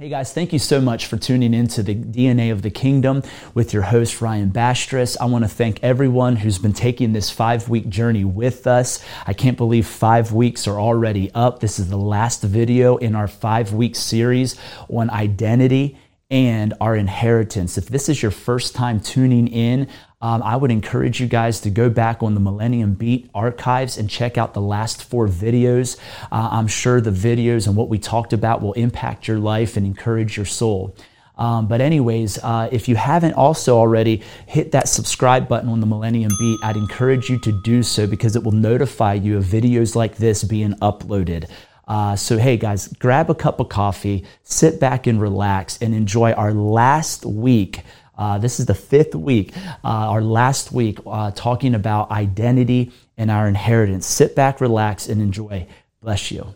Hey guys, thank you so much for tuning into the DNA of the Kingdom with your host, Ryan Bastress. I want to thank everyone who's been taking this five week journey with us. I can't believe five weeks are already up. This is the last video in our five week series on identity and our inheritance. If this is your first time tuning in, um, I would encourage you guys to go back on the Millennium Beat archives and check out the last four videos. Uh, I'm sure the videos and what we talked about will impact your life and encourage your soul. Um, but, anyways, uh, if you haven't also already hit that subscribe button on the Millennium Beat, I'd encourage you to do so because it will notify you of videos like this being uploaded. Uh, so, hey guys, grab a cup of coffee, sit back and relax, and enjoy our last week uh, this is the fifth week, uh, our last week, uh, talking about identity and our inheritance. Sit back, relax, and enjoy. Bless you.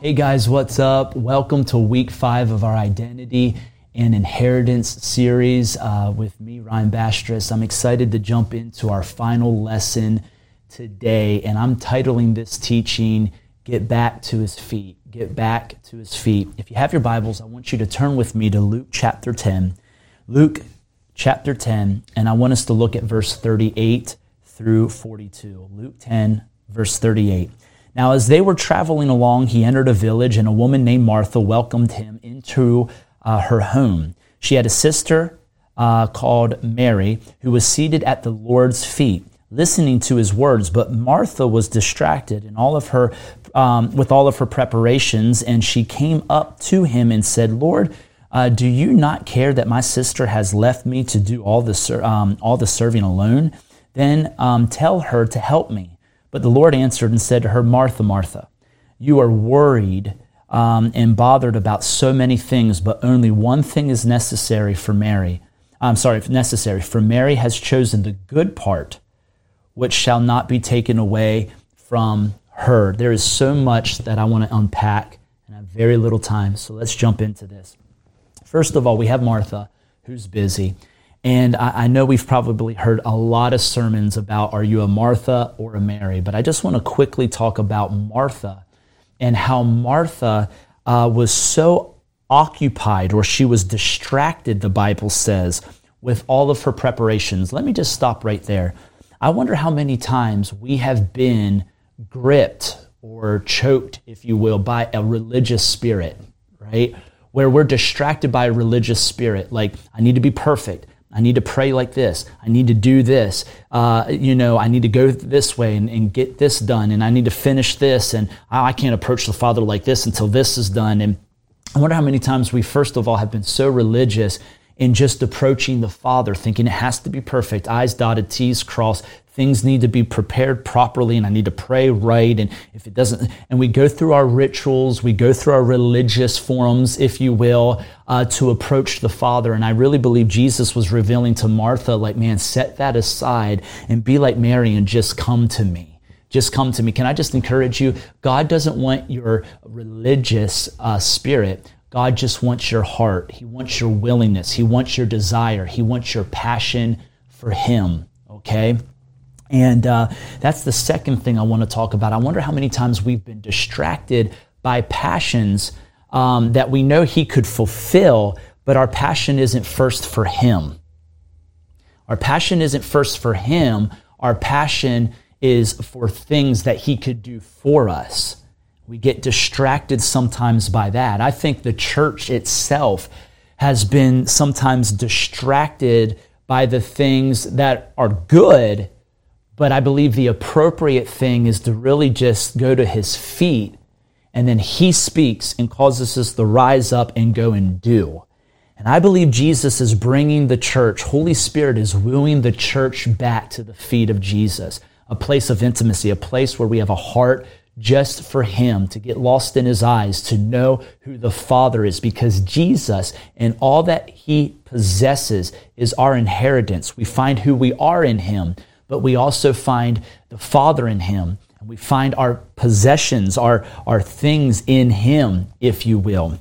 Hey guys, what's up? Welcome to week five of our identity and inheritance series uh, with me, Ryan Bastress. I'm excited to jump into our final lesson today, and I'm titling this teaching, Get Back to His Feet. Get Back to His Feet. If you have your Bibles, I want you to turn with me to Luke chapter 10. Luke chapter 10, and I want us to look at verse 38 through 42. Luke 10, verse 38. Now, as they were traveling along, he entered a village, and a woman named Martha welcomed him into uh, her home. She had a sister uh, called Mary who was seated at the Lord's feet, listening to his words. But Martha was distracted in all of her, um, with all of her preparations, and she came up to him and said, "Lord." Uh, do you not care that my sister has left me to do all the, ser- um, all the serving alone? Then um, tell her to help me. But the Lord answered and said to her, Martha, Martha, you are worried um, and bothered about so many things, but only one thing is necessary for Mary. I'm sorry, necessary. For Mary has chosen the good part, which shall not be taken away from her. There is so much that I want to unpack, and I have very little time, so let's jump into this. First of all, we have Martha, who's busy. And I, I, know we've probably heard a lot of sermons about are you a Martha or a Mary, but I just want to quickly talk about Martha and how Martha uh, was so occupied or she was distracted, the Bible says, with all of her preparations. Let me just stop right there. I wonder how many times we have been gripped or choked, if you will, by a religious spirit, right? Where we're distracted by a religious spirit, like, I need to be perfect. I need to pray like this. I need to do this. Uh, you know, I need to go this way and, and, get this done. And I need to finish this. And I can't approach the Father like this until this is done. And I wonder how many times we, first of all, have been so religious in just approaching the Father, thinking it has to be perfect, I's dotted, T's crossed, things need to be prepared properly and I need to pray right. And if it doesn't, and we go through our rituals, we go through our religious forms, if you will, uh, to approach the Father. And I really believe Jesus was revealing to Martha, like, man, set that aside and be like Mary and just come to me. Just come to me. Can I just encourage you? God doesn't want your religious uh, spirit. God just wants your heart. He wants your willingness. He wants your desire. He wants your passion for Him. Okay? And uh, that's the second thing I want to talk about. I wonder how many times we've been distracted by passions um, that we know He could fulfill, but our passion isn't first for Him. Our passion isn't first for Him, our passion is for things that He could do for us. We get distracted sometimes by that. I think the church itself has been sometimes distracted by the things that are good but I believe the appropriate thing is to really just go to his feet and then he speaks and causes us to rise up and go and do. And I believe Jesus is bringing the church, Holy Spirit is wooing the church back to the feet of Jesus, a place of intimacy, a place where we have a heart just for Him, to get lost in His eyes, to know who the Father is, because Jesus and all that He possesses is our inheritance. We find who we are in Him but we also find the Father in Him. And we find our possessions, our, our things in Him, if you will.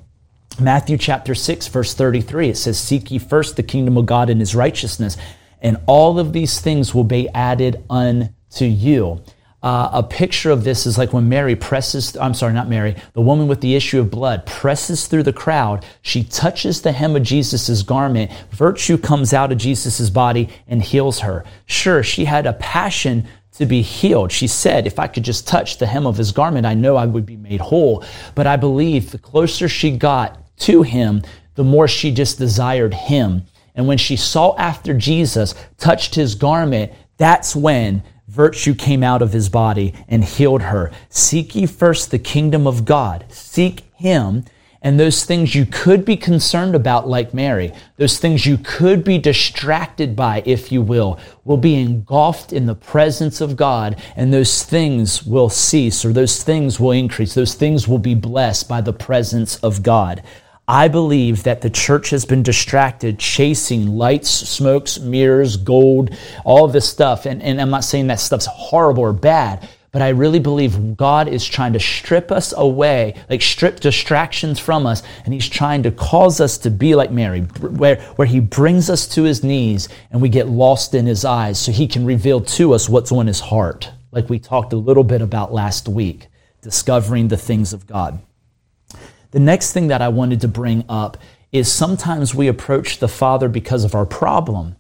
Matthew chapter 6, verse 33, it says, Seek ye first the kingdom of God and his righteousness, and all of these things will be added unto you. Uh, a picture of this is like when Mary presses, I'm sorry, not Mary, the woman with the issue of blood presses through the crowd. She touches the hem of Jesus' garment. Virtue comes out of Jesus' body and heals her. Sure, she had a passion to be healed. She said, if I could just touch the hem of his garment, I know I would be made whole. But I believe the closer she got to him, the more she just desired him. And when she saw after Jesus touched his garment, that's when virtue came out of his body and healed her. Seek ye first the kingdom of God. Seek him and those things you could be concerned about, like Mary, those things you could be distracted by, if you will, will be engulfed in the presence of God, and those things will cease, or those things will increase. Those things will be blessed by the presence of God. I believe that the church has been distracted chasing lights, smokes, mirrors, gold, all this stuff. And, and I'm not saying that stuff's horrible or bad, but I really believe God is trying to strip us away, like strip distractions from us, and He's trying to cause us to be like Mary, where, where He brings us to His knees and we get lost in His eyes so He can reveal to us what's on His heart, like we talked a little bit about last week, discovering the things of God. The next thing that I wanted to bring up is sometimes we approach the Father because of our problem,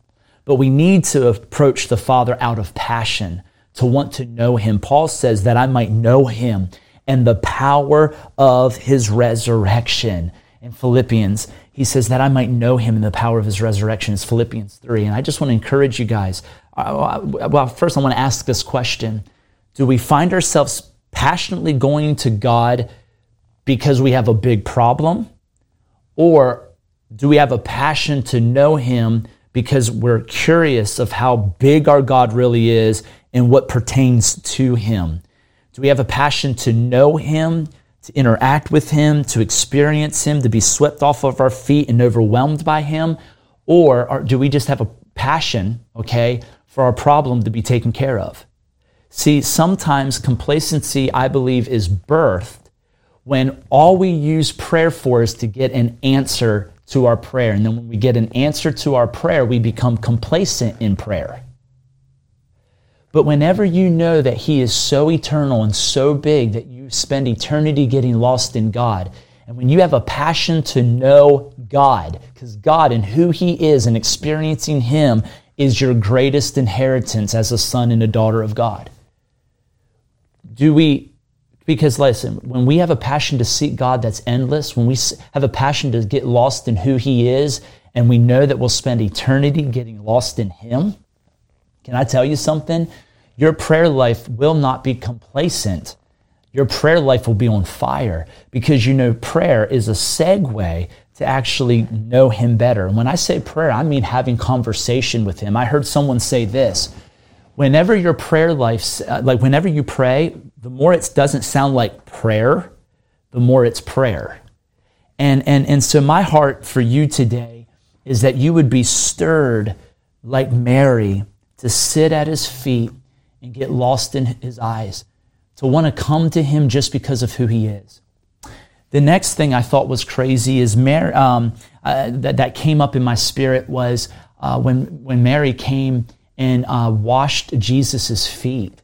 but we need to approach the Father out of passion, to want to know Him. Paul says that I might know Him and the power of His resurrection. In Philippians, he says that I might know Him and the power of His resurrection. It's Philippians 3. And I just want to encourage you guys. Well, first, I want to ask this question Do we find ourselves passionately going to God? Because we have a big problem? Or do we have a passion to know Him because we're curious of how big our God really is and what pertains to Him? Do we have a passion to know Him, to interact with Him, to experience Him, to be swept off of our feet and overwhelmed by Him? Or do we just have a passion, okay, for our problem to be taken care of? See, sometimes complacency, I believe, is birthed when all we use prayer for is to get an answer to our prayer. And then when we get an answer to our prayer, we become complacent in prayer. But whenever you know that He is so eternal and so big that you spend eternity getting lost in God, and when you have a passion to know God, because God and who He is and experiencing Him is your greatest inheritance as a son and a daughter of God. Do we because listen, when we have a passion to seek God that's endless, when we have a passion to get lost in who He is, and we know that we'll spend eternity getting lost in Him, can I tell you something? Your prayer life will not be complacent. Your prayer life will be on fire because you know prayer is a segue to actually know Him better. And when I say prayer, I mean having conversation with Him. I heard someone say this whenever your prayer life, uh, like whenever you pray, the more it doesn't sound like prayer, the more it's prayer. And, and, and so, my heart for you today is that you would be stirred like Mary to sit at his feet and get lost in his eyes, to want to come to him just because of who he is. The next thing I thought was crazy is Mary, um, uh, that, that came up in my spirit was uh, when, when Mary came and uh, washed Jesus' feet.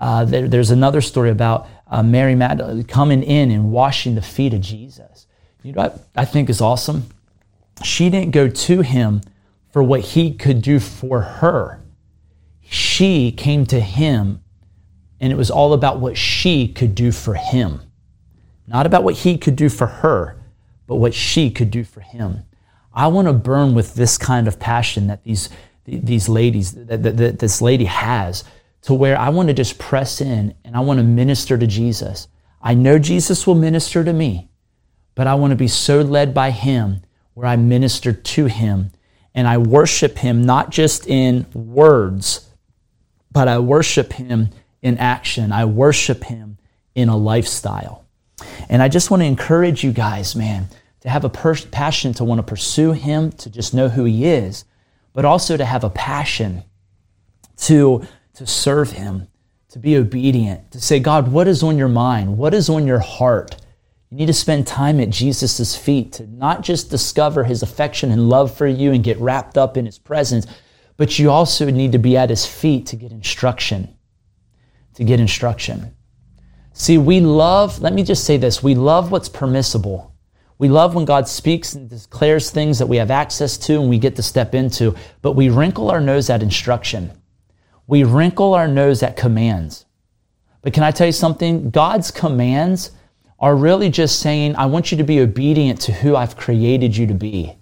Uh, there, there's another story about uh, Mary Magdalene coming in and washing the feet of Jesus. You know what I think is awesome? She didn't go to him for what he could do for her. She came to him, and it was all about what she could do for him. Not about what he could do for her, but what she could do for him. I want to burn with this kind of passion that these these ladies that, that, that this lady has to where I want to just press in and I want to minister to Jesus. I know Jesus will minister to me, but I want to be so led by him where I minister to him and I worship him not just in words, but I worship him in action. I worship him in a lifestyle. And I just want to encourage you guys, man, to have a passion to want to pursue him, to just know who he is, but also to have a passion to, to serve Him, to be obedient, to say, God, what is on your mind? What is on your heart? You need to spend time at Jesus' feet to not just discover his affection and love for you and get wrapped up in his presence, but you also need to be at his feet to get instruction. To get instruction. See, we love, let me just say this we love what's permissible. We love when God speaks and declares things that we have access to and we get to step into, but we wrinkle our nose at instruction. We wrinkle our nose at commands. But can I tell you something? God's commands are really just saying, I want you to be obedient to who I've created you to be.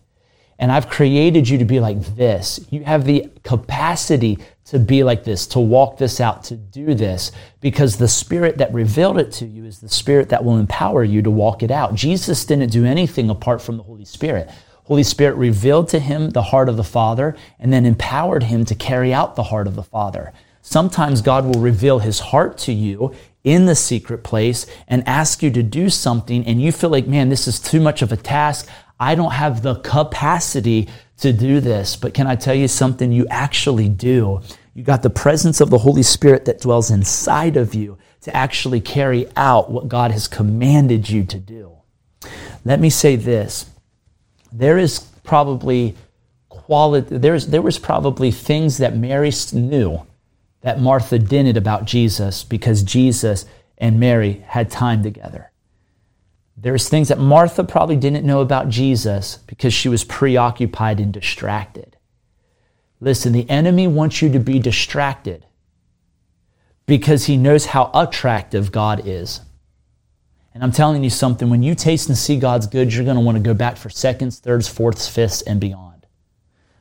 And I've created you to be like this. You have the capacity to be like this, to walk this out, to do this, because the Spirit that revealed it to you is the Spirit that will empower you to walk it out. Jesus didn't do anything apart from the Holy Spirit. Holy Spirit revealed to him the heart of the Father and then empowered him to carry out the heart of the Father. Sometimes God will reveal his heart to you in the secret place and ask you to do something, and you feel like, man, this is too much of a task. I don't have the capacity to do this. But can I tell you something? You actually do. You got the presence of the Holy Spirit that dwells inside of you to actually carry out what God has commanded you to do. Let me say this. There is probably quality, there's, there was probably things that Mary knew that Martha didn't about Jesus because Jesus and Mary had time together. There's things that Martha probably didn't know about Jesus because she was preoccupied and distracted. Listen, the enemy wants you to be distracted because he knows how attractive God is. And I'm telling you something, when you taste and see God's good, you're going to want to go back for seconds, thirds, fourths, fifths, and beyond.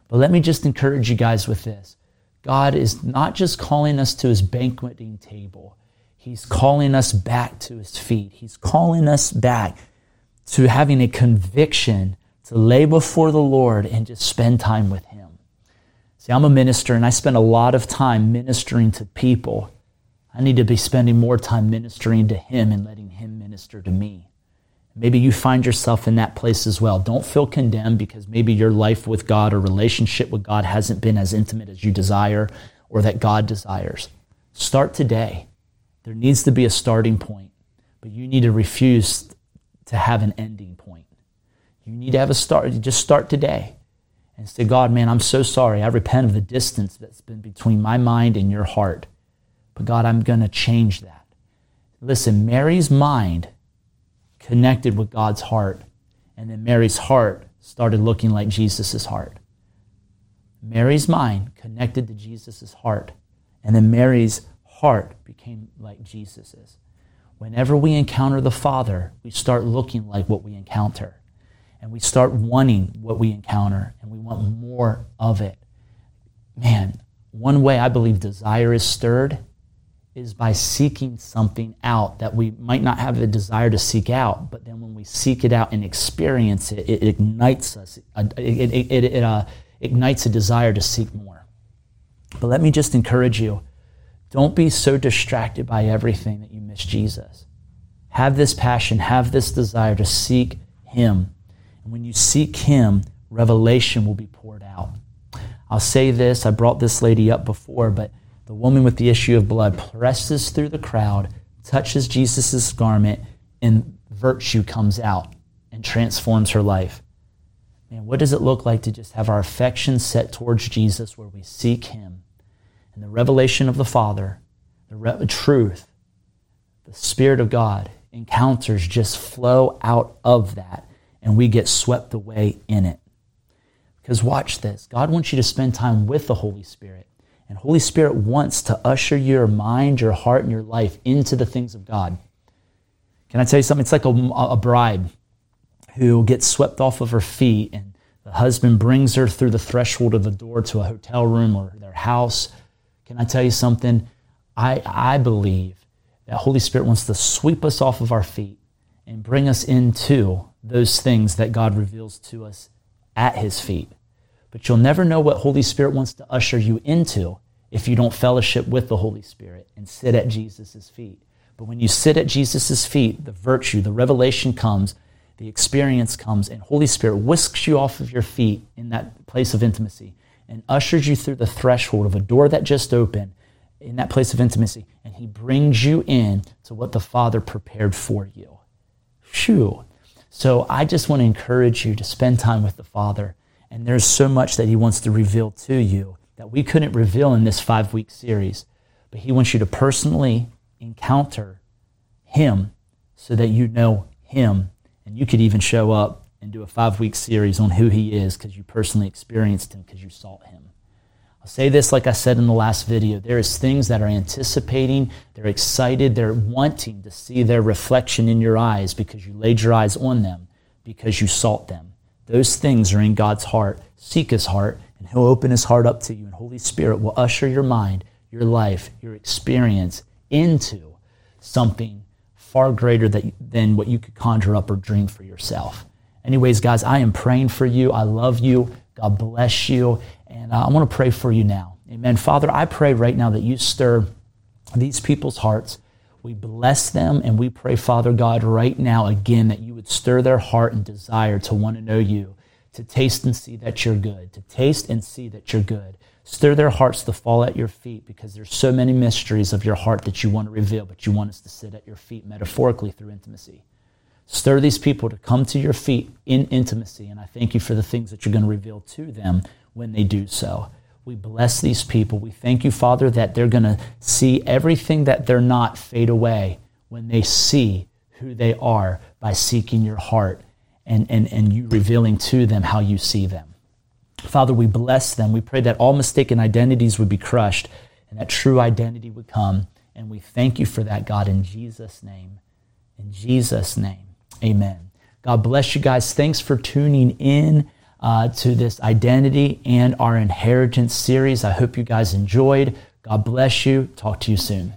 But let me just encourage you guys with this God is not just calling us to his banqueting table, He's calling us back to his feet. He's calling us back to having a conviction to lay before the Lord and just spend time with him. See, I'm a minister and I spend a lot of time ministering to people. I need to be spending more time ministering to him and letting minister to me. Maybe you find yourself in that place as well. Don't feel condemned because maybe your life with God or relationship with God hasn't been as intimate as you desire or that God desires. Start today. There needs to be a starting point, but you need to refuse to have an ending point. You need to have a start. Just start today and say, God, man, I'm so sorry. I repent of the distance that's been between my mind and your heart. But God, I'm going to change that. Listen, Mary's mind connected with God's heart, and then Mary's heart started looking like Jesus' heart. Mary's mind connected to Jesus' heart, and then Mary's heart became like Jesus's. Whenever we encounter the Father, we start looking like what we encounter. And we start wanting what we encounter, and we want more of it. Man, one way I believe desire is stirred is by seeking something out that we might not have a desire to seek out, but then when we seek it out and experience it, it ignites us. It, it, it, it uh, ignites a desire to seek more. But let me just encourage you don't be so distracted by everything that you miss Jesus. Have this passion, have this desire to seek Him. And when you seek Him, revelation will be poured out. I'll say this I brought this lady up before, but the woman with the issue of blood presses through the crowd, touches Jesus' garment, and virtue comes out and transforms her life. Man, what does it look like to just have our affection set towards Jesus where we seek Him? and the revelation of the Father, the re- truth, the Spirit of God, encounters just flow out of that, and we get swept away in it. Because watch this God wants you to spend time with the Holy Spirit. And Holy Spirit wants to usher your mind, your heart, and your life into the things of God. Can I tell you something? It's like a, a bride who gets swept off of her feet, and the husband brings her through the threshold of the door to a hotel room or their house can I tell you something? I, I believe that Holy Spirit wants to sweep us off of our feet and bring us into those things that God reveals to us at His feet. But you'll never know what Holy Spirit wants to usher you into if you don't fellowship with the Holy Spirit and sit at Jesus' feet. But when you sit at Jesus' feet, the virtue, the revelation comes, the experience comes, and Holy Spirit whisks you off of your feet in that place of intimacy and ushers you through the threshold of a door that just opened in that place of intimacy. And he brings you in to what the Father prepared for you. Phew. So I just want to encourage you to spend time with the Father. And there's so much that He wants to reveal to you that we couldn't reveal in this five week series. But He wants you to personally encounter Him so that you know Him. And you could even show up and do a five week series on who He is because you personally experienced Him because you sought Him. I'll say this like I said in the last video. There is things that are anticipating, they're excited, they're wanting to see their reflection in your eyes because you laid your eyes on them, because you sought them. Those things are in God's heart. Seek his heart, and he'll open his heart up to you, and Holy Spirit will usher your mind, your life, your experience into something far greater than what you could conjure up or dream for yourself. Anyways, guys, I am praying for you. I love you. God bless you. And uh, I want to pray for you now. Amen. Father, I pray right now that you stir these people's hearts. We bless them and we pray, Father God, right now again that you would stir their heart and desire to want to know you, to taste and see that you're good, to taste and see that you're good. Stir their hearts to fall at your feet because there's so many mysteries of your heart that you want to reveal, but you want us to sit at your feet metaphorically through intimacy. Stir these people to come to your feet in intimacy, and I thank you for the things that you're going to reveal to them when they do so. We bless these people. We thank you, Father, that they're going to see everything that they're not fade away when they see who they are by seeking your heart and, and, and you revealing to them how you see them. Father, we bless them. We pray that all mistaken identities would be crushed and that true identity would come. And we thank you for that, God, in Jesus' name. In Jesus' name, amen. God bless you guys. Thanks for tuning in uh, to this identity and our inheritance series. I hope you guys enjoyed. God bless you. Talk to you soon.